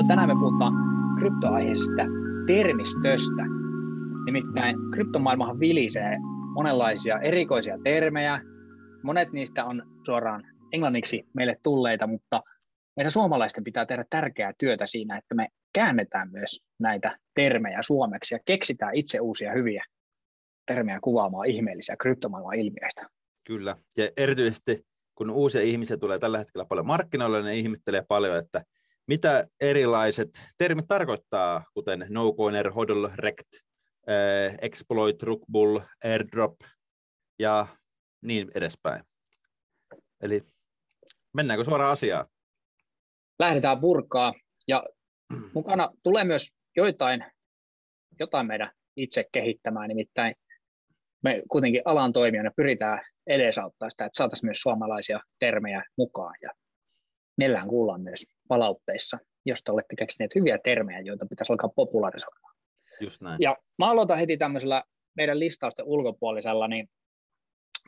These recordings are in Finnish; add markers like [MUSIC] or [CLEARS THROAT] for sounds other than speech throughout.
mutta tänään me puhutaan kryptoaiheisesta termistöstä. Nimittäin kryptomaailmahan vilisee monenlaisia erikoisia termejä. Monet niistä on suoraan englanniksi meille tulleita, mutta meidän suomalaisten pitää tehdä tärkeää työtä siinä, että me käännetään myös näitä termejä suomeksi ja keksitään itse uusia hyviä termejä kuvaamaan ihmeellisiä kryptomaailman ilmiöitä. Kyllä, ja erityisesti kun uusia ihmisiä tulee tällä hetkellä paljon markkinoille, ne ihmettelee paljon, että mitä erilaiset termit tarkoittaa, kuten no coiner, hodl, rect, äh, exploit, rookbull, airdrop ja niin edespäin. Eli mennäänkö suoraan asiaan? Lähdetään purkaa ja [CLEARS THROAT] mukana tulee myös joitain, jotain meidän itse kehittämään, nimittäin me kuitenkin alan toimijana pyritään edesauttaa sitä, että saataisiin myös suomalaisia termejä mukaan ja mielellään kuullaan myös palautteissa, jos te olette keksineet hyviä termejä, joita pitäisi alkaa popularisoimaan. Just näin. Ja mä aloitan heti tämmöisellä meidän listausten ulkopuolisella, niin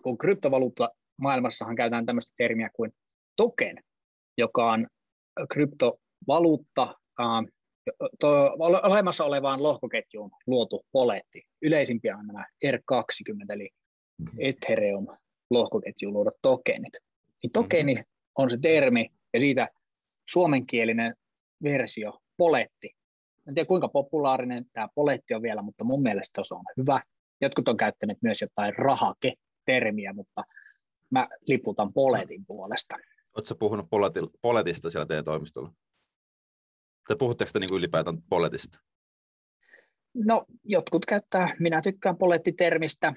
kun kryptovaluutta maailmassahan käytetään tämmöistä termiä kuin token, joka on kryptovaluutta, olemassa olevaan lohkoketjuun luotu poletti. Yleisimpiä on nämä R20, eli Ethereum lohkoketjuun luodut tokenit. Niin tokeni mm-hmm. on se termi, ja siitä suomenkielinen versio, poletti. En tiedä kuinka populaarinen tämä poletti on vielä, mutta mun mielestä se on hyvä. Jotkut on käyttäneet myös jotain rahake-termiä, mutta mä liputan poletin puolesta. Oletko puhunut poletista siellä teidän toimistolla? Tai puhutteko te niin ylipäätään poletista? No, jotkut käyttää, minä tykkään polettitermistä,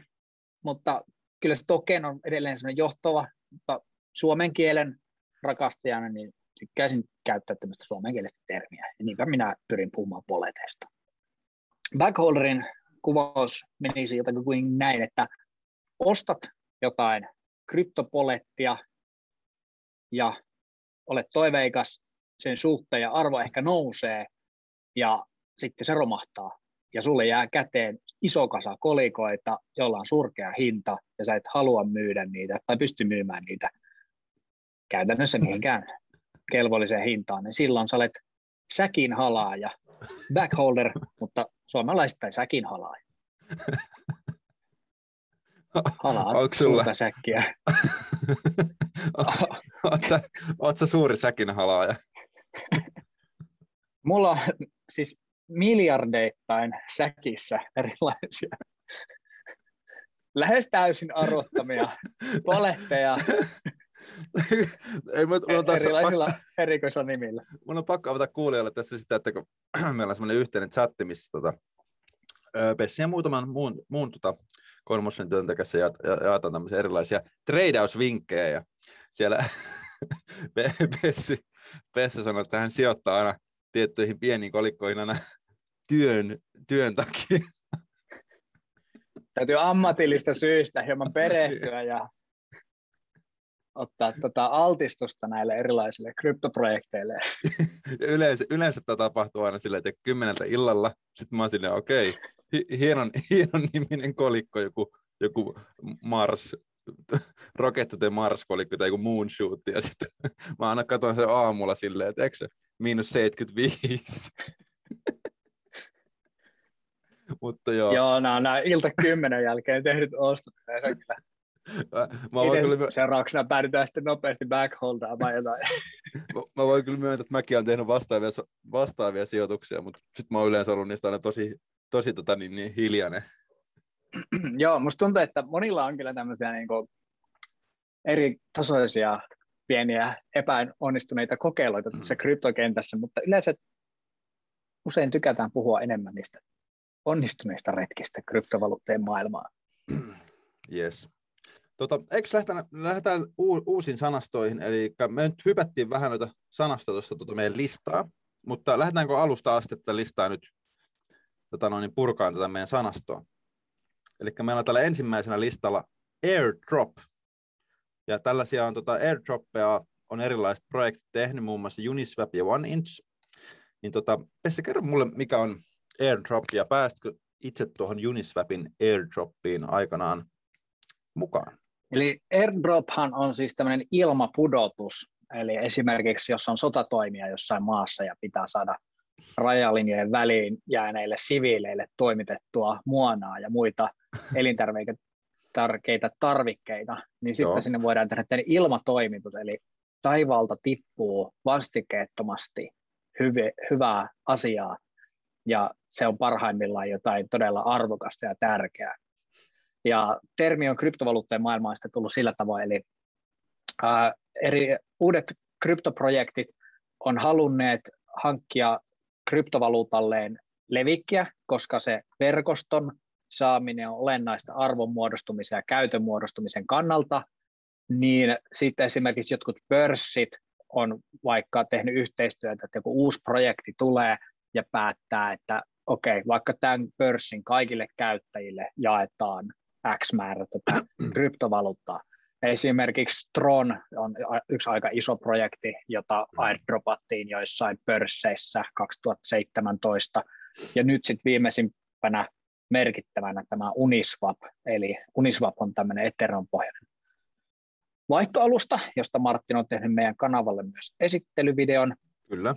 mutta kyllä se token on edelleen sellainen johtava, mutta suomen kielen rakastajana niin tykkäisin käyttää tämmöistä suomenkielistä termiä, ja niinpä minä pyrin puhumaan poleteista. Backholderin kuvaus menisi jotakin kuin näin, että ostat jotain kryptopolettia ja olet toiveikas sen suhteen ja arvo ehkä nousee ja sitten se romahtaa. Ja sulle jää käteen iso kasa kolikoita, jolla on surkea hinta ja sä et halua myydä niitä tai pysty myymään niitä käytännössä mihinkään kelvolliseen hintaan, niin silloin sä olet säkin halaaja, backholder, mutta suomalaiset tai säkin halaaja. Halaat Onko sulla... säkkiä. [LAUGHS] Oletko sä suuri säkin halaaja? Mulla on siis miljardeittain säkissä erilaisia lähes täysin arvottamia [LAUGHS] poletteja Ei, mä, mä tässä erilaisilla pakko, erikoisilla nimillä. Mun on pakko avata kuulijoille tässä sitä, että kun [CLEARS THROAT] meillä on semmoinen yhteinen chatti, missä tota, Pessi ja muutaman muun, muun tota, Konmossen työntekijässä ja, ja, jaetaan tämmöisiä erilaisia treidausvinkkejä. Ja siellä [LAUGHS] Pessi, Pessi sanoi, että hän sijoittaa aina tiettyihin pieniin kolikkoihin aina työn, työn takia. Täytyy ammatillista syistä hieman perehtyä ja ottaa tota altistusta näille erilaisille kryptoprojekteille. [LAUGHS] Ja yleensä, yleensä tämä tapahtuu aina silleen, että kymmeneltä illalla, sitten mä oon silleen, okei, okay, hienon, [LAUGHS] hienon niminen kolikko, joku, joku Mars, [LAUGHS] Rocket the Mars-kolikko tai joku Moonshoot, ja sitten mä aina katson sen aamulla silleen, että eikö se miinus 75. Mutta joo. Joo, nämä, nämä ilta kymmenen jälkeen tehdyt ostot. Mä voin kyllä... Seuraavaksi päädytään sitten nopeasti backholdaamaan jotain. [LAUGHS] mä, mä voin kyllä myöntää, että mäkin olen tehnyt vastaavia, vastaavia sijoituksia, mutta sitten mä oon yleensä ollut niistä aina tosi, tosi tota, niin, niin hiljainen. [CLEARS THROAT] Joo, musta tuntuu, että monilla on kyllä tämmöisiä niin kuin, eri tasoisia pieniä epäonnistuneita kokeiluita tässä kryptokentässä, mutta yleensä usein tykätään puhua enemmän niistä onnistuneista retkistä kryptovaluutteen maailmaan. [CLEARS THROAT] Yes. Tota, eikö lähdetään, lähdetään uusiin sanastoihin, eli me nyt hypättiin vähän noita sanastoja tuosta tuota meidän listaa, mutta lähdetäänkö alusta asti tätä listaa nyt tota noin, niin purkaan tätä meidän sanastoa. Eli meillä on tällä ensimmäisenä listalla airdrop, ja tällaisia on tota airdroppeja, on erilaiset projektit tehnyt, muun muassa Uniswap ja OneInch. Niin tota, Pesse, kerro mulle, mikä on airdrop, ja päästkö itse tuohon Uniswapin airdroppiin aikanaan mukaan? Eli airdrophan on siis tämmöinen ilmapudotus, Eli esimerkiksi jos on sotatoimia jossain maassa ja pitää saada rajalinjojen väliin jääneille siviileille toimitettua muonaa ja muita [LAUGHS] elintärkeitä tarvikkeita, niin sitten Joo. sinne voidaan tehdä ilmatoimitus, eli taivaalta tippuu vastikeettomasti hyvi, hyvää asiaa, ja se on parhaimmillaan jotain todella arvokasta ja tärkeää. Ja termi on kryptovaluutteen maailmasta tullut sillä tavoin, eli ää, eri uudet kryptoprojektit on halunneet hankkia kryptovaluutalleen levikkiä, koska se verkoston saaminen on olennaista arvon muodostumisen ja käytön muodostumisen kannalta, niin sitten esimerkiksi jotkut pörssit on vaikka tehnyt yhteistyötä, että joku uusi projekti tulee ja päättää, että okei, okay, vaikka tämän pörssin kaikille käyttäjille jaetaan X määrä tätä [CLEARS THROAT] kryptovaluuttaa. Esimerkiksi Tron on yksi aika iso projekti, jota airdropattiin joissain pörsseissä 2017, ja nyt sitten viimeisimpänä merkittävänä tämä Uniswap, eli Uniswap on tämmöinen Ethereum-pohjainen vaihtoalusta, josta Martin on tehnyt meidän kanavalle myös esittelyvideon. Kyllä,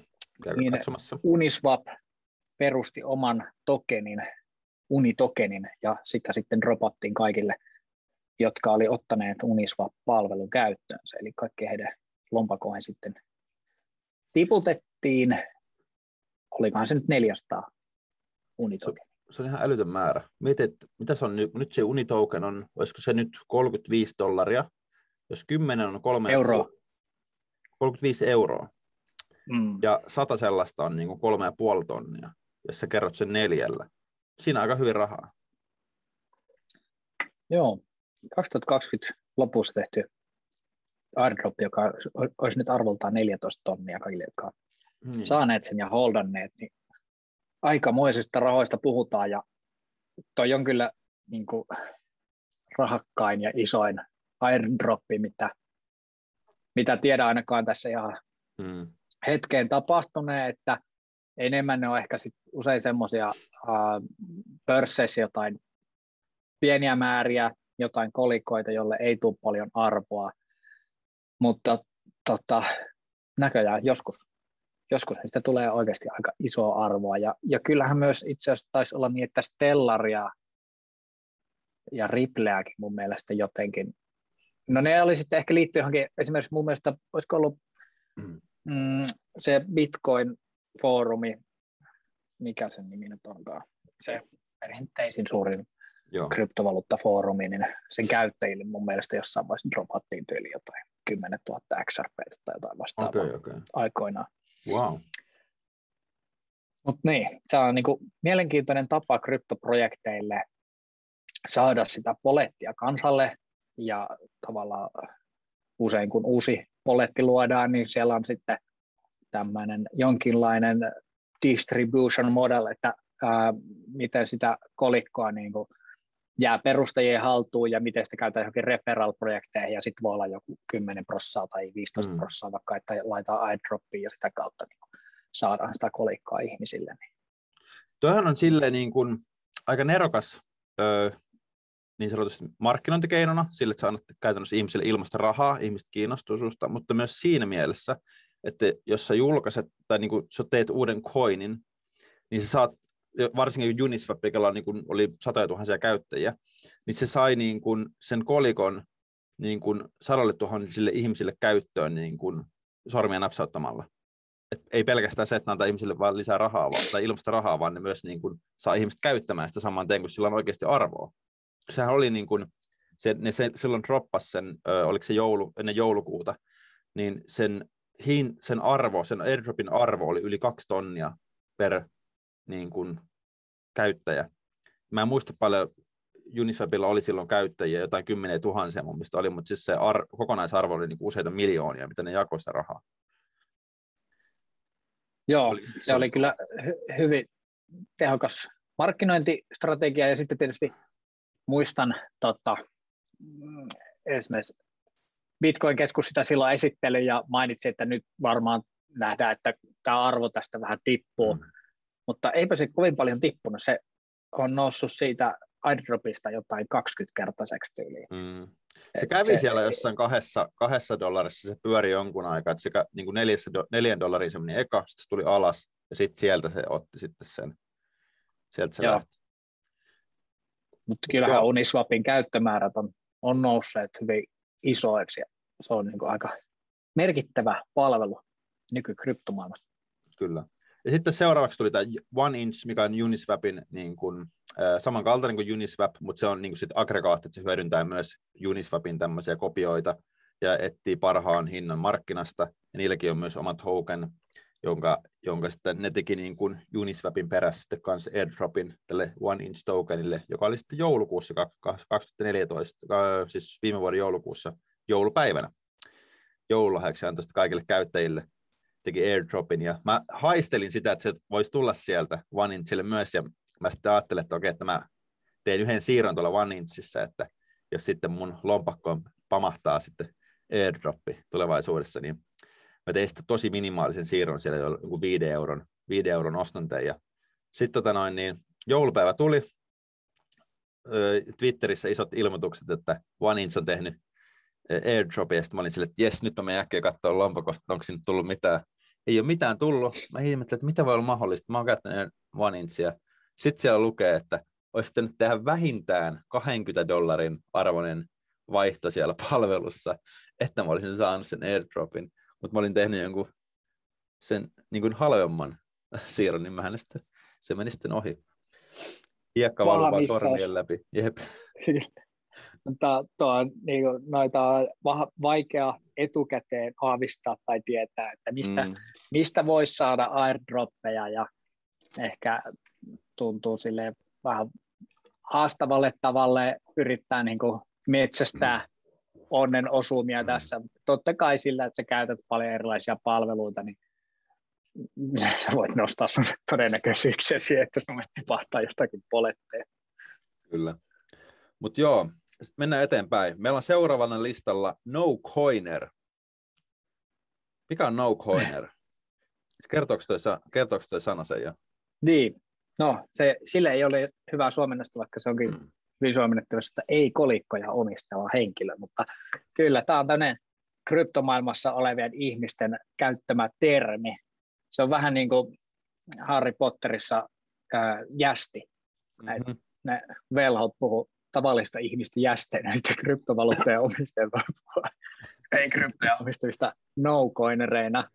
niin katsomassa. Uniswap perusti oman tokenin, Unitokenin, ja sitä sitten dropattiin kaikille, jotka oli ottaneet Uniswap-palvelun käyttöönsä, eli kaikki heidän lompakoihin sitten tiputettiin, olikohan se nyt 400 Unitoken. Se, se on ihan älytön määrä. Mietit, mitä se on nyt, nyt se Unitoken on, olisiko se nyt 35 dollaria, jos 10 on 3 euroa. 35 euroa. Mm. Ja sata sellaista on niin kolme ja puoli tonnia, jos sä kerrot sen neljällä. Siinä on aika hyvin rahaa. Joo, 2020 lopussa tehty airdrop, joka olisi nyt arvoltaan 14 tonnia kaikille, jotka ovat niin. saaneet sen ja holdanneet, niin aikamoisista rahoista puhutaan ja toi on kyllä niin kuin, rahakkain ja isoin airdroppi, mitä, mitä tiedän ainakaan tässä ihan hmm. hetkeen tapahtuneen, että enemmän ne on ehkä sit usein semmoisia pörsseissä jotain pieniä määriä, jotain kolikoita, jolle ei tule paljon arvoa, mutta tota, näköjään joskus, joskus niistä tulee oikeasti aika isoa arvoa. Ja, ja kyllähän myös itse asiassa taisi olla niin, että Stellaria ja Rippleäkin mun mielestä jotenkin No ne oli sitten ehkä liittyy johonkin, esimerkiksi mun mielestä olisiko ollut mm, mm se Bitcoin-foorumi, mikä sen nimi nyt onkaan, se perinteisin suurin Joo. kryptovaluuttafoorumi, niin sen käyttäjille mun mielestä jossain vaiheessa dropattiin tyyli jotain 10 000 XRP tai jotain vastaavaa okay, okay. aikoinaan. Wow. Mutta niin, se on niinku mielenkiintoinen tapa kryptoprojekteille saada sitä polettia kansalle, ja tavallaan usein kun uusi poletti luodaan, niin siellä on sitten tämmöinen jonkinlainen distribution model, että ää, miten sitä kolikkoa niin kuin jää perustajien haltuun ja miten sitä käytetään johonkin referral-projekteihin ja sitten voi olla joku 10 prossaa tai 15 mm. prossaa vaikka, että laitetaan airdroppiin ja sitä kautta niin kuin saadaan sitä kolikkoa ihmisille. Niin. Tuohan on silleen niin kuin aika nerokas ö, niin sanotusti markkinointikeinona, sille, että sä annat käytännössä ihmisille ilmasta rahaa, ihmiset kiinnostuu susta, mutta myös siinä mielessä, että jos sä julkaiset tai niin kuin, sä teet uuden coinin, niin sä saat, varsinkin Uniswap, jolla niin kuin oli satoja tuhansia käyttäjiä, niin se sai niin kuin sen kolikon niin kuin sadalle tuhansille ihmisille käyttöön niin kuin sormia napsauttamalla. Et ei pelkästään se, että antaa ihmisille vain lisää rahaa tai ilmasta rahaa, vaan ne myös niin kuin saa ihmiset käyttämään sitä saman teen, kun sillä on oikeasti arvoa sehän oli niin kuin, se, ne se, silloin droppas sen, ö, oliko se joulu, ennen joulukuuta, niin sen, hin, sen arvo, sen airdropin arvo oli yli kaksi tonnia per niin kuin, käyttäjä. Mä en muista paljon, Uniswapilla oli silloin käyttäjiä, jotain kymmeniä tuhansia mun mielestä oli, mutta siis se ar- kokonaisarvo oli niin useita miljoonia, mitä ne jakoi sitä rahaa. Joo, se oli, se oli kyllä hy- hyvin tehokas markkinointistrategia ja sitten tietysti muistan tota, esimerkiksi Bitcoin-keskus sitä silloin esitteli ja mainitsi, että nyt varmaan nähdään, että tämä arvo tästä vähän tippuu, mm. mutta eipä se kovin paljon tippunut. Se on noussut siitä airdropista jotain 20-kertaiseksi tyyliin. Mm. Se kävi se, siellä jossain kahdessa, kahdessa dollarissa, se pyöri jonkun aikaa, että se niin kuin neljässä, neljän dollariin se meni eka, sitten se tuli alas, ja sitten sieltä se otti sitten sen, sieltä se Joo. lähti. Mutta kyllähän Joo. Uniswapin käyttömäärät on, on nousseet hyvin isoiksi, se on niin kuin aika merkittävä palvelu nykykryptomaailmassa. Kyllä. Ja sitten seuraavaksi tuli tämä One Inch, mikä on Uniswapin niin kuin, äh, samankaltainen kuin Uniswap, mutta se on niin kuin sit aggregaatti, että se hyödyntää myös Uniswapin tämmöisiä kopioita ja etsii parhaan hinnan markkinasta. Ja niilläkin on myös oma token, jonka, jonka sitten ne teki niin kuin Uniswapin perässä sitten kanssa airdropin tälle One Inch tokenille, joka oli sitten joulukuussa 2014, siis viime vuoden joulukuussa joulupäivänä. Joululahjaksi antoi kaikille käyttäjille teki airdropin, ja mä haistelin sitä, että se voisi tulla sieltä One Inchille myös, ja mä sitten ajattelin, että okei, että mä teen yhden siirron tuolla One Inchissä, että jos sitten mun lompakkoon pamahtaa sitten airdroppi tulevaisuudessa, niin mä tein sitten tosi minimaalisen siirron siellä joku 5 euron, 5 euron ostonteen, ja sitten tota noin, niin joulupäivä tuli, Twitterissä isot ilmoitukset, että One Inch on tehnyt airdropia, ja sitten mä olin silleen, että jes, nyt mä menen äkkiä katsoa lompakosta, onko sinne tullut mitään ei ole mitään tullut. Mä ihmettelin, että mitä voi olla mahdollista. Mä oon käyttänyt One Inchia. Sitten siellä lukee, että olisi pitänyt tehdä vähintään 20 dollarin arvoinen vaihto siellä palvelussa, että mä olisin saanut sen airdropin. Mutta mä olin tehnyt jonkun sen niin kuin halvemman [LAUGHS] siirron, niin mähän sitten, se meni sitten ohi. Hiekka valuu sormien läpi. Jep. [LAUGHS] Tuo on niin kuin, noita vaikea etukäteen aavistaa tai tietää, että mistä, mm. mistä voisi saada airdroppeja ja ehkä tuntuu sille vähän haastavalle tavalle yrittää niin kuin metsästää mm. Onnen osumia mm. tässä. Totta kai sillä, että sä käytät paljon erilaisia palveluita, niin sä voit nostaa sun todennäköisyyksiä että sun tipahtaa jostakin poletteen. Kyllä. Mutta joo, mennään eteenpäin. Meillä on seuraavana listalla No Coiner. Mikä on No Coiner? Kertooko toi, kertooko toi sana sen jo? Niin, no se, sille ei ole hyvä suomennosta, vaikka se onkin mm. Suomennettavasti, ei kolikkoja omistava henkilö, mutta kyllä tämä on tämmöinen kryptomaailmassa olevien ihmisten käyttämä termi. Se on vähän niin kuin Harry Potterissa ää, jästi. Mm-hmm. Ne velhot puhu tavallista ihmistä jästeenöistä [LAUGHS] kryptovaluuttoja omistajia, ei kryptoja omistavista no-coinereina.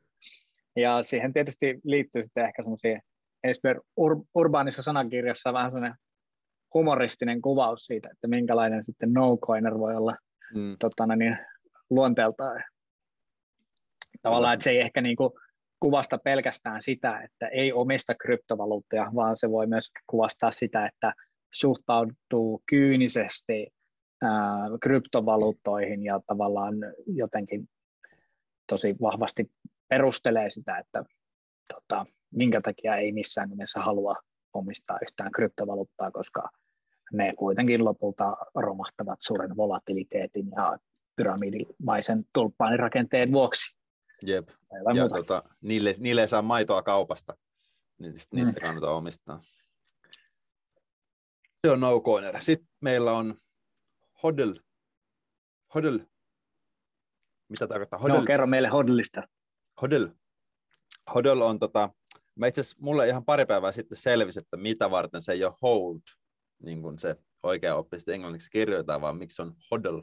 Ja siihen tietysti liittyy sitten ehkä semmoisia, esimerkiksi ur- urbaanissa sanakirjassa vähän sellainen humoristinen kuvaus siitä, että minkälainen sitten no-coiner voi olla mm. totana, niin, luonteeltaan. Tavallaan, että se ei ehkä niin kuin kuvasta pelkästään sitä, että ei omista kryptovaluuttoja, vaan se voi myös kuvastaa sitä, että suhtautuu kyynisesti ää, kryptovaluuttoihin ja tavallaan jotenkin tosi vahvasti perustelee sitä, että tota, minkä takia ei missään nimessä halua omistaa yhtään kryptovaluuttaa, koska ne kuitenkin lopulta romahtavat suuren volatiliteetin ja pyramidimaisen tulppaanirakenteen vuoksi. Jep, ja tota, niille, niille ei saa maitoa kaupasta, niin niitä mm. kannata omistaa. Se on no corner. Sitten meillä on Hodl. Hodl. Mitä tarkoittaa? Hodl. No, kerro meille Hodlista. Hodl. Hodl on tota, mä itse asiassa mulle ihan pari päivää sitten selvisi, että mitä varten se ei ole hold, niin kuin se oikea oppi sitten englanniksi kirjoitetaan, vaan miksi on hodl.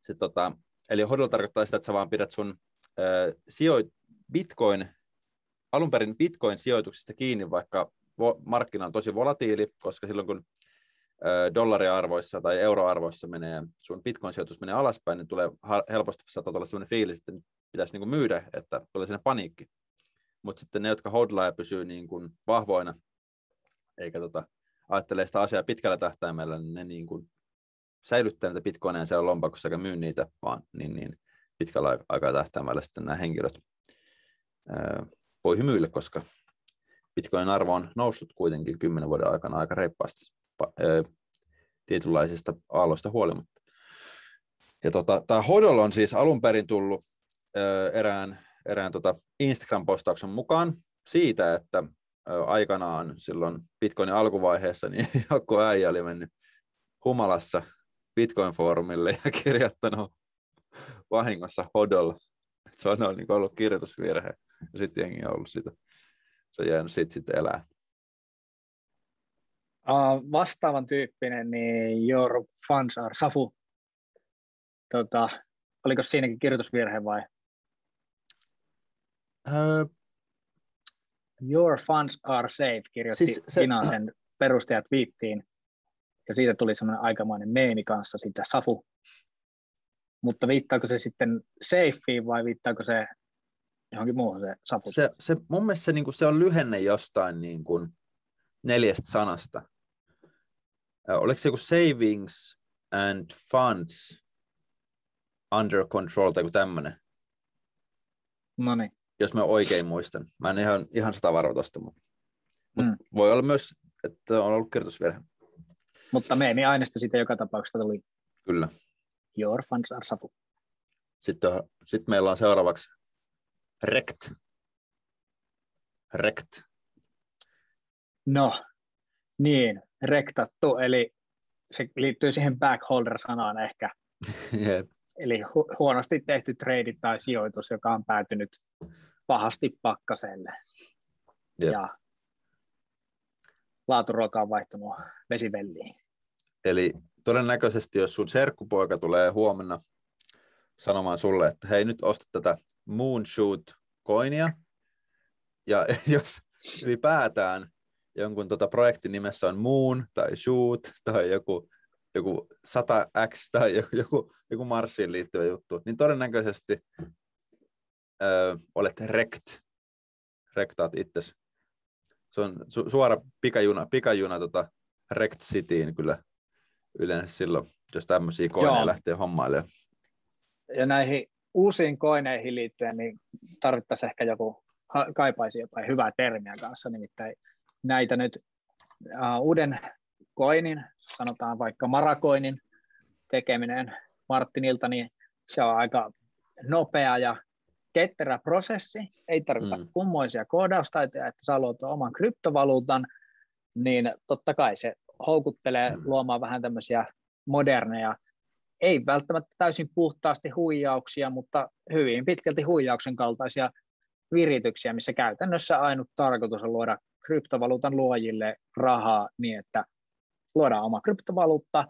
Se, tota, eli hodl tarkoittaa sitä, että sä vaan pidät sun äh, sijoit, bitcoin, alun perin bitcoin-sijoituksista kiinni, vaikka markkina on tosi volatiili, koska silloin kun dollariarvoissa tai euroarvoissa menee, sun bitcoin-sijoitus menee alaspäin, niin tulee helposti saattaa olla sellainen fiilis, että pitäisi niin kuin myydä, että tulee sinne paniikki. Mutta sitten ne, jotka hodlaa ja pysyy niin kuin vahvoina, eikä tota, ajattelee sitä asiaa pitkällä tähtäimellä, niin ne niin kuin säilyttää niitä bitcoineja siellä lompakossa eikä myy niitä, vaan niin, niin pitkällä aikaa tähtäimellä sitten nämä henkilöt ää, voi hymyillä, koska Bitcoinin arvo on noussut kuitenkin kymmenen vuoden aikana aika reippaasti tietynlaisista aalloista huolimatta. Ja tota, tämä hodl on siis alun perin tullut ö, erään, erään tota Instagram-postauksen mukaan siitä, että aikanaan silloin Bitcoinin alkuvaiheessa niin [LAUGHS] joku äijä oli mennyt humalassa Bitcoin-foorumille ja kirjoittanut vahingossa hodolla. Se on niin ollut kirjoitusvirhe. Ja sitten jengi on ollut sitä. Se on jäänyt sitten sit elää. Uh, vastaavan tyyppinen, niin Your Funds Are Safu. Tota, oliko siinäkin kirjoitusvirhe vai? Uh, Your funds are safe, kirjoitti siis se, Finasen perustajat viittiin. Ja siitä tuli semmoinen aikamoinen meemi kanssa, siitä Safu. Mutta viittaako se sitten safeen vai viittaako se johonkin muuhun se Safu? Se, se, mun mielestä se, niin kuin, se on lyhenne jostain niin kuin neljästä sanasta. Oliko se joku savings and funds under control tai joku tämmöinen? No niin jos mä oikein muistan. Mä en ihan, ihan sitä varma tosta, mutta mm. voi olla myös, että on ollut kirjoitusvirhe. Mutta meemi aineesta siitä joka tapauksessa tuli. Kyllä. Your fans are safu. Sitten, sitten meillä on seuraavaksi Rekt. Rekt. No, niin, rektattu, eli se liittyy siihen backholder-sanaan ehkä. [LAUGHS] Yep. Eli hu- huonosti tehty trade tai sijoitus, joka on päätynyt pahasti pakkaselle. Jep. Ja laaturuoka on vaihtunut vesivelliin. Eli todennäköisesti, jos sun serkkupoika tulee huomenna sanomaan sulle, että hei nyt osta tätä Moonshoot-koinia, ja [LAUGHS] jos ylipäätään jonkun tota projektin nimessä on Moon tai Shoot tai joku, joku 100X tai joku, [LAUGHS] joku, joku Marsiin liittyvä juttu, niin todennäköisesti ö, olet rekt, rektaat itses. Se on su- suora pikajuna, pikajuna tota rekt cityin kyllä yleensä silloin, jos tämmöisiä koineja lähtee hommailemaan. Ja näihin uusiin koineihin liittyen, niin tarvittaisiin ehkä joku, kaipaisi jotain hyvää termiä kanssa, nimittäin näitä nyt uh, uuden koinin, sanotaan vaikka marakoinin tekeminen Martinilta, niin se on aika nopea ja ketterä prosessi, ei tarvita mm. kummoisia koodaustaitoja, että saa luotua oman kryptovaluutan, niin totta kai se houkuttelee mm. luomaan vähän tämmöisiä moderneja, ei välttämättä täysin puhtaasti huijauksia, mutta hyvin pitkälti huijauksen kaltaisia virityksiä, missä käytännössä ainut tarkoitus on luoda kryptovaluutan luojille rahaa niin, että luodaan oma kryptovaluutta,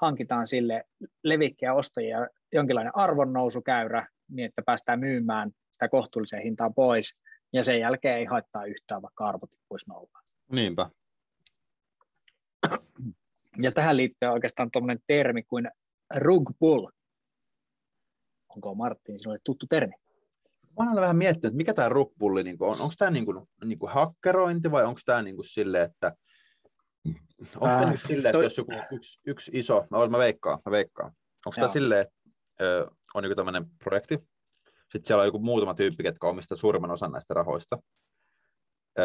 hankitaan sille levikkiä ostajia jonkinlainen arvonnousukäyrä, niin että päästään myymään sitä kohtuulliseen hintaan pois, ja sen jälkeen ei haittaa yhtään, vaikka arvo tippuisi nollaan. Niinpä. Ja tähän liittyy oikeastaan tuommoinen termi kuin rug pull. Onko Martin sinulle tuttu termi? Mä olen vähän miettinyt, että mikä tämä rugpulli niin on. Onko tämä niin kuin, niin kuin hakkerointi vai onko tämä niin kuin sille, että onko tämä niin sille, että toi... jos joku yksi, yksi iso, mä, mä veikkaan, mä veikkaan. Onko tämä silleen, että on joku tämmöinen projekti. Sitten siellä on joku muutama tyyppi, jotka omistaa suurimman osan näistä rahoista,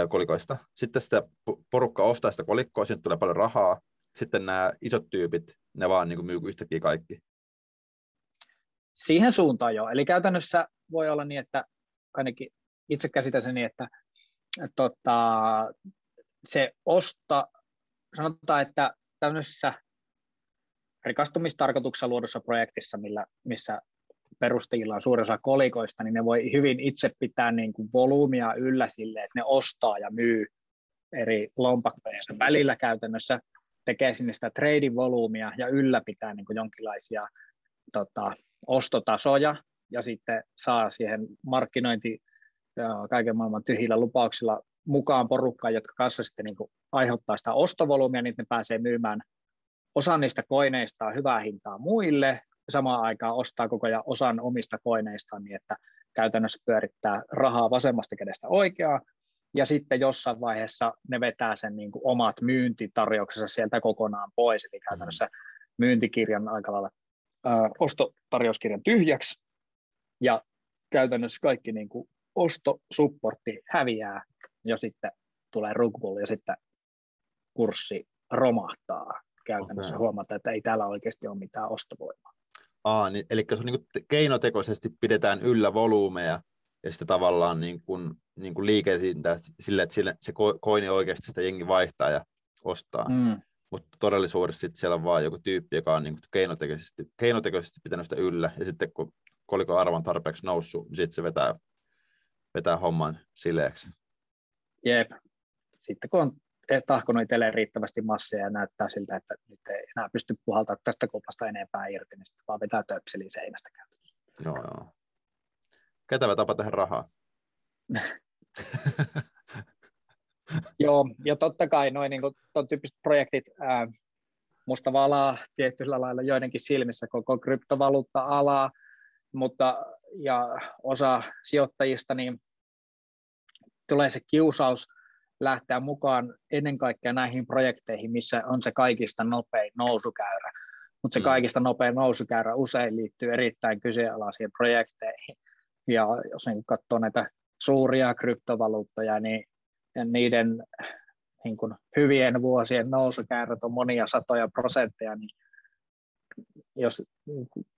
kolikoista. Sitten sitä porukka ostaa sitä kolikkoa, siitä tulee paljon rahaa. Sitten nämä isot tyypit, ne vaan niin kuin myy yhtäkkiä kaikki. Siihen suuntaan jo. Eli käytännössä voi olla niin, että ainakin itse käsitän sen niin, että, että tota, se osta, sanotaan, että tämmöisessä rikastumistarkoituksessa luodussa projektissa, millä, missä perustajilla on suurin osa kolikoista, niin ne voi hyvin itse pitää niin kuin volyymia yllä sille, että ne ostaa ja myy eri lompakkojen välillä käytännössä, tekee sinne sitä trading volyymia ja ylläpitää niin kuin jonkinlaisia tota, ostotasoja ja sitten saa siihen markkinointi kaiken maailman tyhjillä lupauksilla mukaan porukkaa, jotka kanssa sitten niin kuin aiheuttaa sitä ostovolyymia, niin ne pääsee myymään osa niistä koineista hyvää hintaa muille, samaan aikaan ostaa koko ajan osan omista koineistaan niin, että käytännössä pyörittää rahaa vasemmasta kädestä oikeaa, ja sitten jossain vaiheessa ne vetää sen niin kuin omat myyntitarjouksensa sieltä kokonaan pois, eli käytännössä myyntikirjan aika lailla ö, ostotarjouskirjan tyhjäksi, ja käytännössä kaikki niin kuin ostosupportti häviää, ja sitten tulee rugbull, ja sitten kurssi romahtaa käytännössä okay. huomata, että ei täällä oikeasti ole mitään ostovoimaa. Aa, niin, eli se on niin kuin keinotekoisesti pidetään yllä volyymeja ja sitten tavallaan niin kuin, niin kuin liikehdintä sille, että sille, se koini oikeasti sitä jengi vaihtaa ja ostaa. Mm. mutta todellisuudessa sit siellä on vaan joku tyyppi, joka on niin kuin keinotekoisesti, keinotekoisesti pitänyt sitä yllä, ja sitten kun koliko arvo on tarpeeksi noussut, niin sitten se vetää, vetää homman sileeksi. Jep. Sitten kun on tahkonut itselleen riittävästi massia ja näyttää siltä, että nyt ei enää pysty puhaltamaan tästä kupasta enempää irti, niin sitten vaan vetää töpseliin seinästä käytössä. Joo, joo. Kätevä tapa tehdä rahaa. [LAUGHS] joo, ja totta kai noin niin ton tyyppiset projektit, ää, musta valaa tietyllä lailla joidenkin silmissä koko kryptovaluutta-alaa, mutta ja osa sijoittajista niin tulee se kiusaus lähteä mukaan ennen kaikkea näihin projekteihin, missä on se kaikista nopein nousukäyrä. Mutta se mm. kaikista nopein nousukäyrä usein liittyy erittäin kyseenalaisiin projekteihin. Ja jos niin katsoo näitä suuria kryptovaluuttoja, niin niiden niin kuin hyvien vuosien nousukäyrät on monia satoja prosentteja, niin jos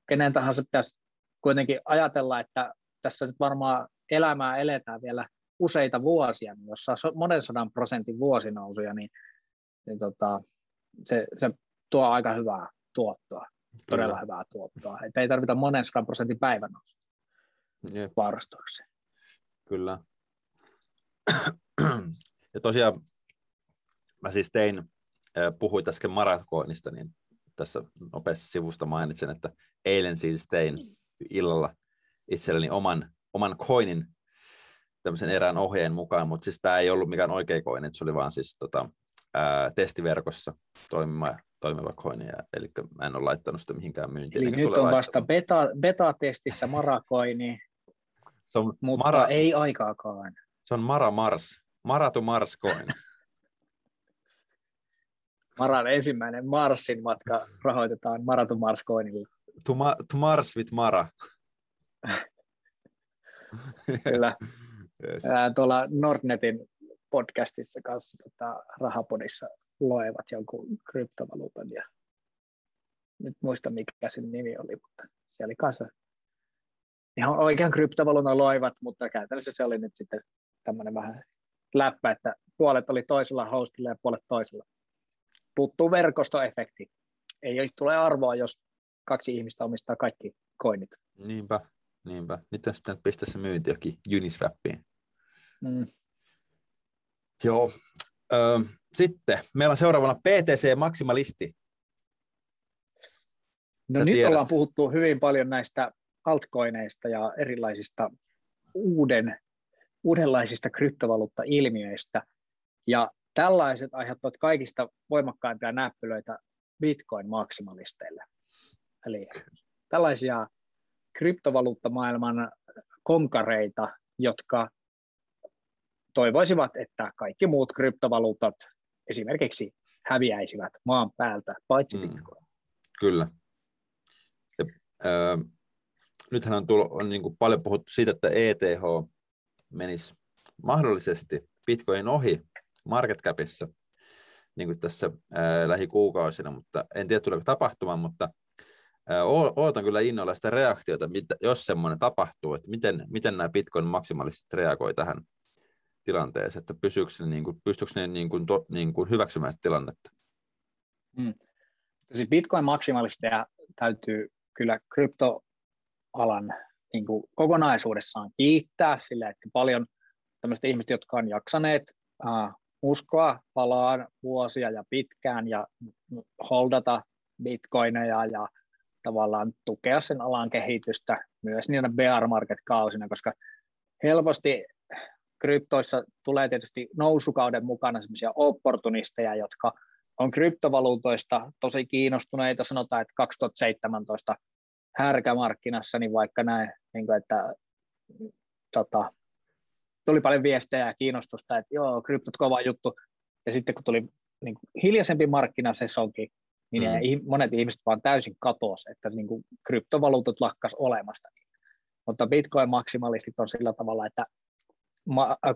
kenen tahansa pitäisi kuitenkin ajatella, että tässä nyt varmaan elämää eletään vielä useita vuosia, niin jos saa monen sadan prosentin vuosinousuja, niin, niin tota, se, se tuo aika hyvää tuottoa, todella Kyllä. hyvää tuottoa. Että ei tarvita monen sadan prosentin päivän vaarastuakseen. Kyllä. Ja tosiaan mä siis tein, puhuin äsken maratonista, niin tässä nopeasti sivusta mainitsen, että eilen siis tein illalla itselleni oman, oman coinin tämmöisen erään ohjeen mukaan, mutta siis tämä ei ollut mikään oikea coin, se oli vaan siis tota, ää, testiverkossa toimiva, toimiva coin, ja, eli mä en ole laittanut sitä mihinkään myyntiin. Eli nyt on vasta beta, beta-testissä Maracoini, [LAUGHS] se on mutta Mara, ei aikaakaan. Se on Mara Mars, Maratu Mars coin. [LAUGHS] Maran ensimmäinen Marsin matka rahoitetaan Maratu Mars coinilla. To, ma, to Mars with Mara. [LAUGHS] Kyllä. Yes. Tuolla Nordnetin podcastissa kanssa tota, Rahapodissa loevat jonkun kryptovaluutan ja nyt muista mikä sen nimi oli, mutta se oli kanssa ihan oikean kryptovaluutan loivat, mutta käytännössä se oli nyt sitten tämmöinen vähän läppä, että puolet oli toisella hostilla ja puolet toisella. Puuttuu verkostoefekti. Ei tule arvoa, jos kaksi ihmistä omistaa kaikki koinit. Niinpä, niinpä. Nyt sitten pistää se myyntiäkin Uniswappiin. Mm. Joo. Ö, sitten meillä on seuraavana PTC Maximalisti. No Sä nyt tiedät. ollaan puhuttu hyvin paljon näistä altcoineista ja erilaisista uuden, uudenlaisista kryptovaluutta-ilmiöistä. Ja tällaiset aiheuttavat kaikista voimakkaimpia näppylöitä Bitcoin-maksimalisteille. Eli tällaisia kryptovaluuttamaailman konkareita, jotka toivoisivat, että kaikki muut kryptovaluutat esimerkiksi häviäisivät maan päältä, paitsi mm. Bitcoin. Kyllä. Ja, äh, nythän on, tullut, on niin paljon puhuttu siitä, että ETH menisi mahdollisesti Bitcoinin ohi market capissa niin kuin tässä ää, lähikuukausina, mutta en tiedä tuleeko tapahtumaan, mutta Ootan kyllä innolla sitä reaktiota, jos semmoinen tapahtuu, että miten, miten nämä Bitcoin maksimaalisesti reagoi tähän tilanteeseen, että pysyykö ne, niin kuin, pystyykö ne niin kuin, to, niin kuin hyväksymään sitä tilannetta? Hmm. Siis Bitcoin maksimalisteja täytyy kyllä kryptoalan niin kuin kokonaisuudessaan kiittää sille, että paljon tämmöistä ihmistä, jotka on jaksaneet uh, uskoa palaan vuosia ja pitkään ja holdata bitcoineja ja tavallaan tukea sen alan kehitystä myös niinä bear market-kausina, koska helposti kryptoissa tulee tietysti nousukauden mukana sellaisia opportunisteja, jotka on kryptovaluutoista tosi kiinnostuneita, sanotaan, että 2017 härkämarkkinassa, niin vaikka näin, niin kuin, että tota, tuli paljon viestejä ja kiinnostusta, että joo, kryptot kova juttu, ja sitten kun tuli niin kuin hiljaisempi markkinasesonki, niin mm. monet ihmiset vaan täysin katosi, että niin kuin kryptovaluutat lakkas olemasta. Mutta Bitcoin-maksimalistit on sillä tavalla, että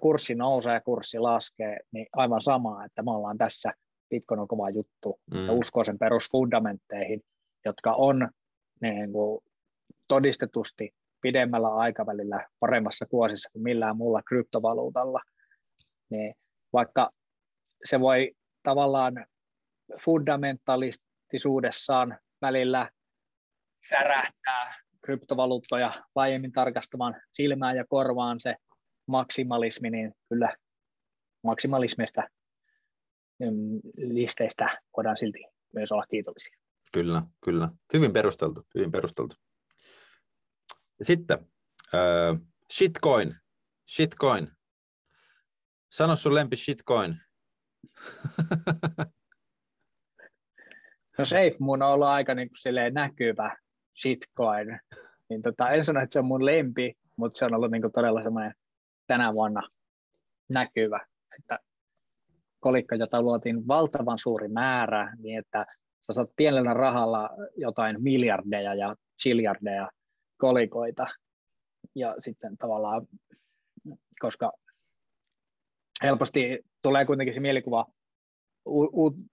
kurssi nousee ja kurssi laskee, niin aivan sama, että me ollaan tässä, Bitcoin on kova juttu, mm. ja uskoo sen perusfundamentteihin, jotka on niin kuin, todistetusti pidemmällä aikavälillä paremmassa kuosissa kuin millään muulla kryptovaluutalla, niin vaikka se voi tavallaan fundamentalistisuudessaan välillä särähtää kryptovaluuttoja laajemmin tarkastamaan silmään ja korvaan se maksimalismi, niin kyllä maksimalismista mm, listeistä voidaan silti myös olla kiitollisia. Kyllä, kyllä. Hyvin perusteltu, hyvin perusteltu. Sitten uh, shitcoin. Shitcoin. Sano sun lempi shitcoin. [LAUGHS] no Safe mun on ollut aika niin kuin näkyvä shitcoin. Niin tota, en sano, että se on mun lempi, mutta se on ollut niin kuin todella semmoinen tänä vuonna näkyvä. Että kolikko, jota luotiin valtavan suuri määrä, niin että sä saat pienellä rahalla jotain miljardeja ja chiljardeja kolikoita. Ja sitten tavallaan, koska helposti tulee kuitenkin se mielikuva u- u-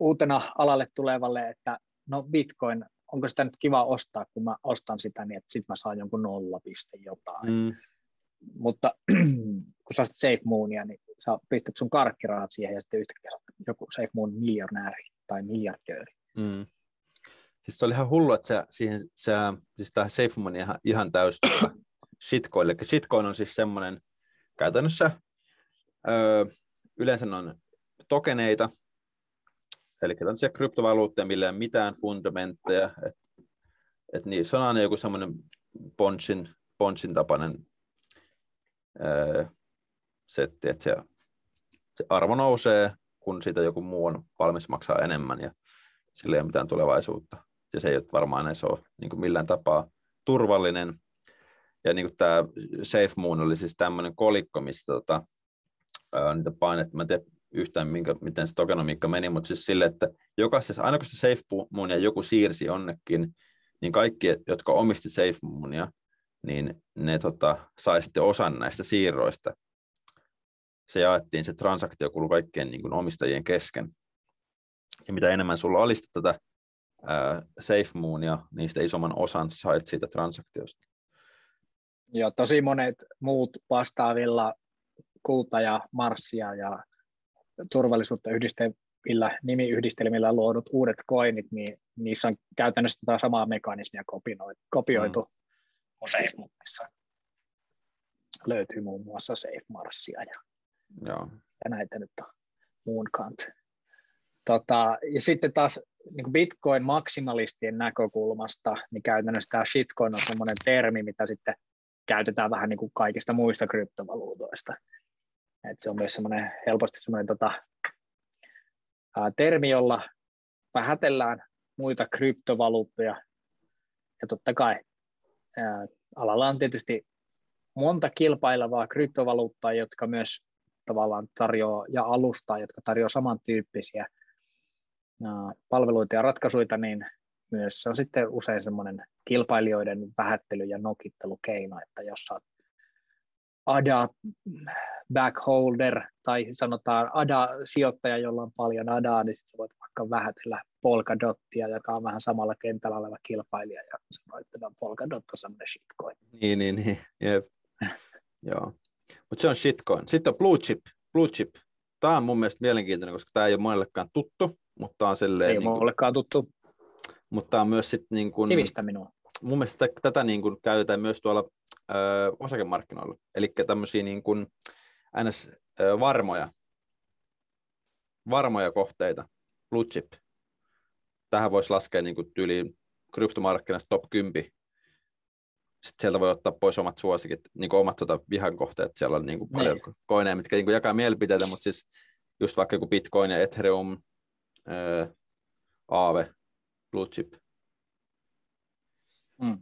uutena alalle tulevalle, että no Bitcoin, onko sitä nyt kiva ostaa, kun mä ostan sitä, niin että sitten mä saan jonkun nollapiste jotain. Mm. Mutta [CLEARS THROAT] kun sä ostat Safe Moonia, niin sä pistät sun karkkirahat siihen ja sitten yhtäkkiä joku Safe Moon miljonääri tai miljardööri. Mm. Siis se oli ihan hullu, että se, siihen, se, siis tämä Safe Moon ihan, ihan täys [CLEARS THROAT] shitcoin. Eli shitcoin on siis semmoinen käytännössä öö, yleensä on tokeneita, eli tämmöisiä kryptovaluutteja, millä ei ole mitään fundamentteja, että et niissä on aina joku semmoinen Ponchin, Ponchin tapainen setti, että se, se arvo nousee, kun siitä joku muu on valmis maksaa enemmän ja sillä ei ole mitään tulevaisuutta. Ja se ei ole varmaan edes ole niin kuin millään tapaa turvallinen. Ja niin kuin tämä Safe Moon oli siis tämmöinen kolikko, missä tota, ää, niitä painetta, mä en tiedä yhtään, minkä, miten se tokenomiikka meni, mutta siis sille, että jokaisessa, aina kun se Safe Moonia joku siirsi onnekin, niin kaikki, jotka omisti Safe Moonia, niin ne tota, sai sitten osan näistä siirroista se jaettiin se transaktiokulu kaikkien niin kuin omistajien kesken. Ja mitä enemmän sulla oli tätä ää, SafeMoonia, niin sitä isomman osan sait siitä transaktiosta. Joo, tosi monet muut vastaavilla kulta ja marssia ja turvallisuutta yhdistelmillä, nimiyhdistelmillä luodut uudet koinit, niin niissä on käytännössä tätä samaa mekanismia kopioitu mm. Kuin Löytyy muun muassa Safe Marsia ja Joo. Ja näitä nyt on muun kant. Tota, ja sitten taas niin Bitcoin-maksimalistien näkökulmasta, niin käytännössä tämä shitcoin on sellainen termi, mitä sitten käytetään vähän niin kuin kaikista muista kryptovaluutoista. Et se on myös semmoinen, helposti semmoinen tota, ää, termi, jolla vähätellään muita kryptovaluuttoja. Ja totta kai alalla on tietysti monta kilpailevaa kryptovaluuttaa, jotka myös tavallaan tarjoaa ja alustaa, jotka tarjoaa samantyyppisiä palveluita ja ratkaisuja, niin myös se on sitten usein semmoinen kilpailijoiden vähättely- ja nokittelukeino, että jos olet ADA backholder tai sanotaan ADA-sijoittaja, jolla on paljon ADAa, niin sitten voit vaikka vähätellä Polkadottia, joka on vähän samalla kentällä oleva kilpailija, ja sanoa, että Polkadot on semmoinen shitcoin. Niin, niin, niin. Jep. [LAUGHS] Joo. Mutta se on shitcoin. Sitten on blue chip. Blue chip. Tämä on mun mielestä mielenkiintoinen, koska tämä ei ole monellekaan tuttu, mutta on silleen... Ei niin monellekaan tuttu. Mutta tämä on myös sitten niin kuin... Sivistä minua. Mun mielestä tätä niin kuin käytetään myös tuolla ö, osakemarkkinoilla. Eli tämmöisiä niin kuin ns. Varmoja, varmoja kohteita, blue chip. Tähän voisi laskea niin kuin tyyliin kryptomarkkinasta top 10 sitten sieltä voi ottaa pois omat suosikit, niin kuin omat tuota, vihan kohteet. Siellä on niin kuin paljon niin. koineja, mitkä niin kuin jakaa mielipiteitä, mutta siis just vaikka joku Bitcoin ja Ethereum, ää, Aave, Blue Chip. Mm.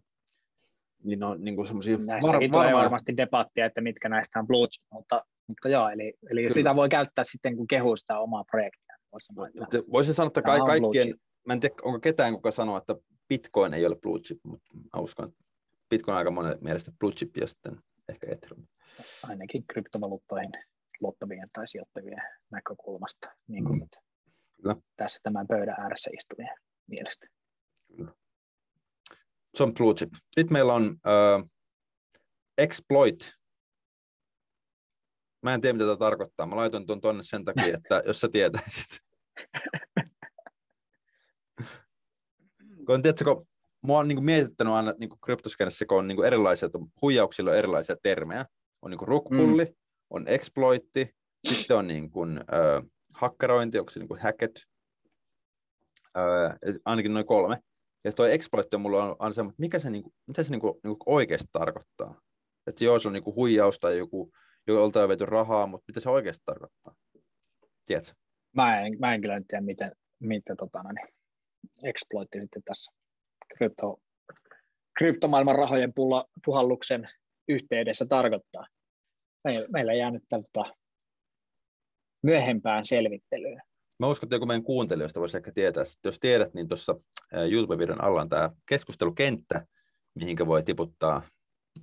Niin on niin kuin semmoisia var- varmaan... varmasti debattia, että mitkä näistä on Blue Chip, mutta, mutta joo, eli, eli sitä voi käyttää sitten, kun kehuu sitä omaa projektia. Voisin sanoa, että ka- kaikkien, mä en tiedä, onko ketään, kuka sanoo, että Bitcoin ei ole Blue Chip, mutta mä uskon, että Bitcoin aika monen mielestä blue chip ja sitten ehkä Ethereum. Ainakin kryptovaluuttoihin luottavien tai sijoittavien näkökulmasta, niin kuin mm. nyt Kyllä. tässä tämän pöydän ääressä istuvien mielestä. Kyllä. Se on blue chip. Sitten meillä on uh, exploit. Mä en tiedä, mitä tämä tarkoittaa. Mä laitoin tuon tonne sen takia, [LAUGHS] että jos sä tietäisit. kun, tiedätkö, kun mua on niin kuin mietittänyt aina niin kryptoskenessä, kun on niin kuin erilaisia, huijauksilla on erilaisia termejä. On niin kuin rukpulli, mm. on exploitti, sitten on niin kuin, äh, hakkerointi, onko se niin kuin hacket, äh, ainakin noin kolme. Ja tuo exploitti on mulla on aina semmoinen, mikä se, niin kuin, mitä se niin kuin, niin kuin oikeasti tarkoittaa. Että joo, se on niin kuin huijaus tai joku, jolta on vety rahaa, mutta mitä se oikeasti tarkoittaa? Tiedätkö? Mä en, mä en kyllä tiedä, miten, miten tota, niin, exploitti sitten tässä krypto, kryptomaailman rahojen pulla, puhalluksen yhteydessä tarkoittaa. Meillä, meillä jää nyt tältä myöhempään selvittelyyn. Mä uskon, että joku meidän kuuntelijoista voisi ehkä tietää, että jos tiedät, niin tuossa YouTube-videon alla on tämä keskustelukenttä, mihinkä voi tiputtaa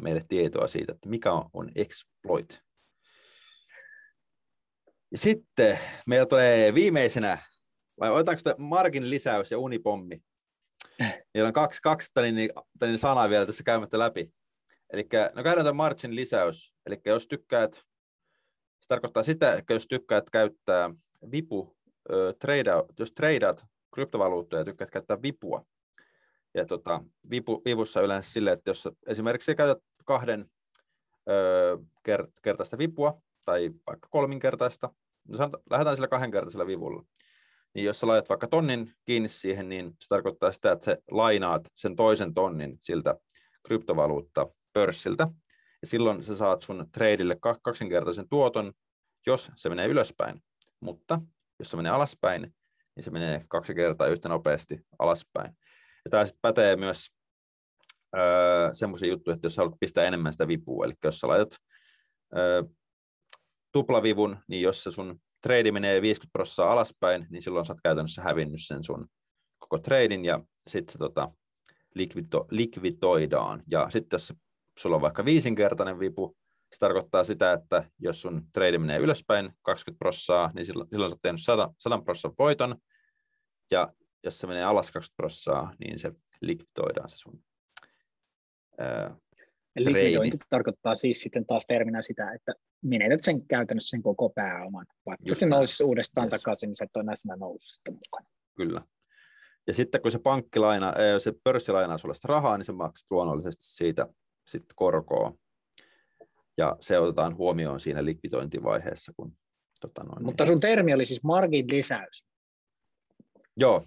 meille tietoa siitä, että mikä on, on exploit. Ja sitten meillä tulee viimeisenä, vai otetaanko tämä Markin lisäys ja unipommi? Meillä on kaksi, kaksi tällainen, tällainen sanaa vielä tässä käymättä läpi. Eli no käydään tämä Margin lisäys. Eli jos tykkäät, se tarkoittaa sitä, että jos tykkäät käyttää vipu, trade, jos tradeat kryptovaluuttoja ja tykkäät käyttää vipua, ja tota, vipu, vivussa yleensä sille, että jos esimerkiksi käytät kahden ö, kertaista vipua, tai vaikka kolminkertaista, no lähdetään sillä kahdenkertaisella vivulla, niin jos sä laitat vaikka tonnin kiinni siihen, niin se tarkoittaa sitä, että sä lainaat sen toisen tonnin siltä kryptovaluutta pörssiltä, ja silloin sä saat sun tradeille kaksinkertaisen tuoton, jos se menee ylöspäin, mutta jos se menee alaspäin, niin se menee kaksi kertaa yhtä nopeasti alaspäin. Ja tämä sitten pätee myös öö, semmoisia juttuja, että jos haluat pistää enemmän sitä vipua, eli jos sä laitat öö, tuplavivun, niin jos se sun trade menee 50 prosenttia alaspäin, niin silloin sä oot käytännössä hävinnyt sen sun koko tradin ja sitten se tota, likvito, likvitoidaan. Ja sitten jos sulla on vaikka viisinkertainen vipu, se tarkoittaa sitä, että jos sun trade menee ylöspäin 20 prosenttia, niin silloin, silloin sä oot tehnyt 100, 100 prosenttia voiton, ja jos se menee alas 20 prosenttia, niin se likvidoidaan se sun ää, Likvidointi tarkoittaa siis sitten taas terminä sitä, että menetät sen käytännössä sen koko pääoman. Vaikka Just se nousisi uudestaan yes. takaisin, niin se et ole näissä noususta mukana. Kyllä. Ja sitten kun se pankkilaina, se pörssi lainaa sulle sitä rahaa, niin se maksat luonnollisesti siitä sitten korkoa. Ja se otetaan huomioon siinä likvidointivaiheessa. Kun, tota noin, Mutta sun termi oli siis margin lisäys. Joo,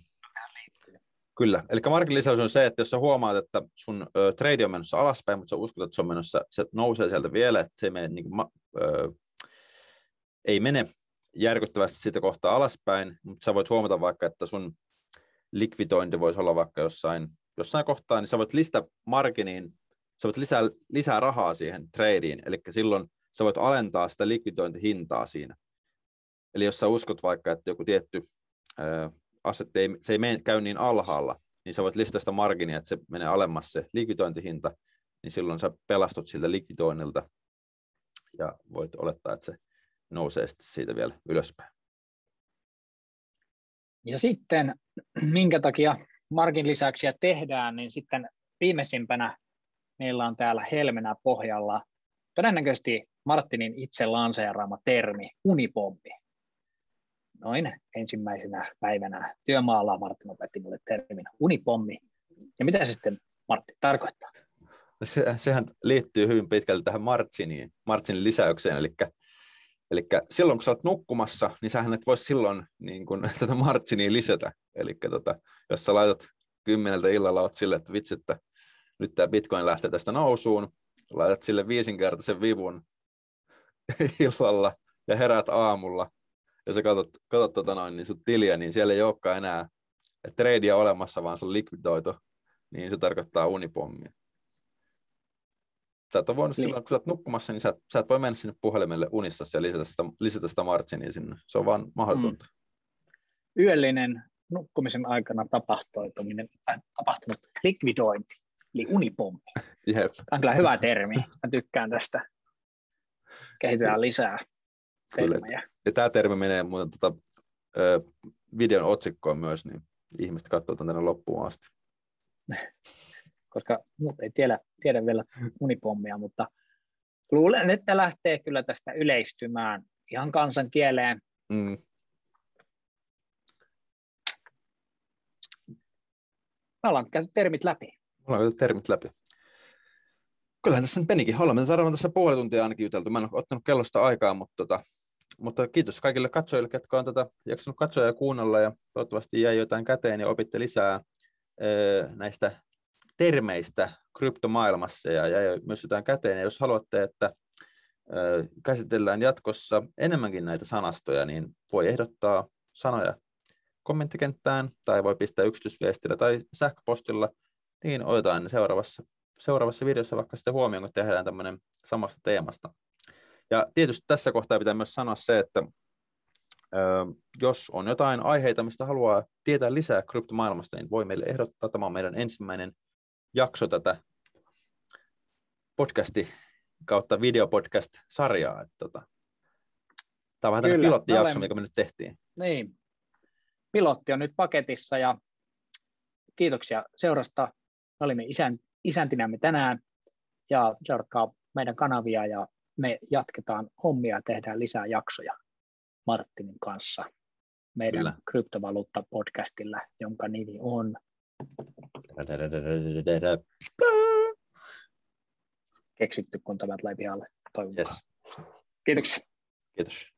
Kyllä, eli markin lisäys on se, että jos sä huomaat, että sun ö, trade on menossa alaspäin, mutta sä uskot, että se on menossa, se nousee sieltä vielä, että se ei mene, niin kuin, ö, ei mene järkyttävästi siitä kohtaa alaspäin, mutta sä voit huomata vaikka, että sun likvidointi voisi olla vaikka jossain, jossain kohtaa, niin sä voit listää marginiin, sä voit lisää, lisää rahaa siihen tradeen, eli silloin sä voit alentaa sitä likvidointihintaa siinä. Eli jos sä uskot vaikka, että joku tietty aset ei, se ei mene, käy niin alhaalla, niin sä voit listata sitä marginia, että se menee alemmas se likvidointihinta, niin silloin sä pelastut siltä likvidoinnilta ja voit olettaa, että se nousee sitten siitä vielä ylöspäin. Ja sitten, minkä takia margin lisäyksiä tehdään, niin sitten viimeisimpänä meillä on täällä helmenä pohjalla todennäköisesti Martinin itse lanseeraama termi unipommi noin ensimmäisenä päivänä työmaalla Martin opetti mulle termin unipommi. Ja mitä se sitten Martti tarkoittaa? Se, sehän liittyy hyvin pitkälti tähän Martiniin, Martinin lisäykseen, eli Eli silloin, kun sä oot nukkumassa, niin sähän et voi silloin niin kun, [LAUGHS] tätä Martinia lisätä. Eli tota, jos sä laitat kymmeneltä illalla, oot sille, että vitsi, että nyt tämä Bitcoin lähtee tästä nousuun, laitat sille viisinkertaisen vivun [LAUGHS] illalla ja herät aamulla, jos sä katsot, katsot tota noin, niin sun tiliä, niin siellä ei olekaan enää tradea olemassa, vaan se on likvidoitu, niin se tarkoittaa unipommia. Sä et ole voinut niin. silloin, kun sä oot nukkumassa, niin sä, sä et voi mennä sinne puhelimelle unissa ja lisätä sitä, lisätä sitä marginia sinne. Se on vaan mahdotonta. Mm. Yöllinen nukkumisen aikana tapahtuminen, äh, tapahtunut likvidointi, eli unipommi. [LAUGHS] Jep. Tämä on kyllä hyvä termi. Mä tykkään tästä. Kehitetään lisää termejä. Ja tämä termi menee muuten tota, ö, videon otsikkoon myös, niin ihmiset katsovat tänne loppuun asti. [LAUGHS] Koska muut ei tiedä, tiedä vielä unipommia, mutta luulen, että lähtee kyllä tästä yleistymään ihan kansan kieleen. Mm. Me ollaan käyty termit läpi. Me ollaan käyty termit läpi. Kyllähän tässä nyt menikin. Olemme varmaan tässä puoli tuntia ainakin juteltu. Mä en ole ottanut kellosta aikaa, mutta, tota, mutta kiitos kaikille katsojille, jotka on tätä jaksanut katsoa ja kuunnella. Ja toivottavasti jäi jotain käteen ja opitte lisää näistä termeistä kryptomaailmassa ja jäi myös jotain käteen. Ja jos haluatte, että käsitellään jatkossa enemmänkin näitä sanastoja, niin voi ehdottaa sanoja kommenttikenttään tai voi pistää yksityisviestillä tai sähköpostilla, niin otetaan seuraavassa, seuraavassa videossa vaikka sitten huomioon, kun tehdään tämmöinen samasta teemasta. Ja tietysti tässä kohtaa pitää myös sanoa se, että ö, jos on jotain aiheita, mistä haluaa tietää lisää kryptomaailmasta, niin voi meille ehdottaa. Tämä on meidän ensimmäinen jakso tätä podcasti kautta videopodcast-sarjaa. Että, tota, tämä on vähän Kyllä, pilottijakso, olen... mikä me nyt tehtiin. Niin, pilotti on nyt paketissa ja kiitoksia seurasta. Me olimme isän, isäntinämme tänään ja seuratkaa meidän kanavia ja me jatketaan hommia ja tehdään lisää jaksoja Martinin kanssa meidän Kyllä. kryptovaluutta-podcastilla, jonka nimi on keksitty, kun tämä tulee pihalle. Yes. Kiitoksia. Kiitos.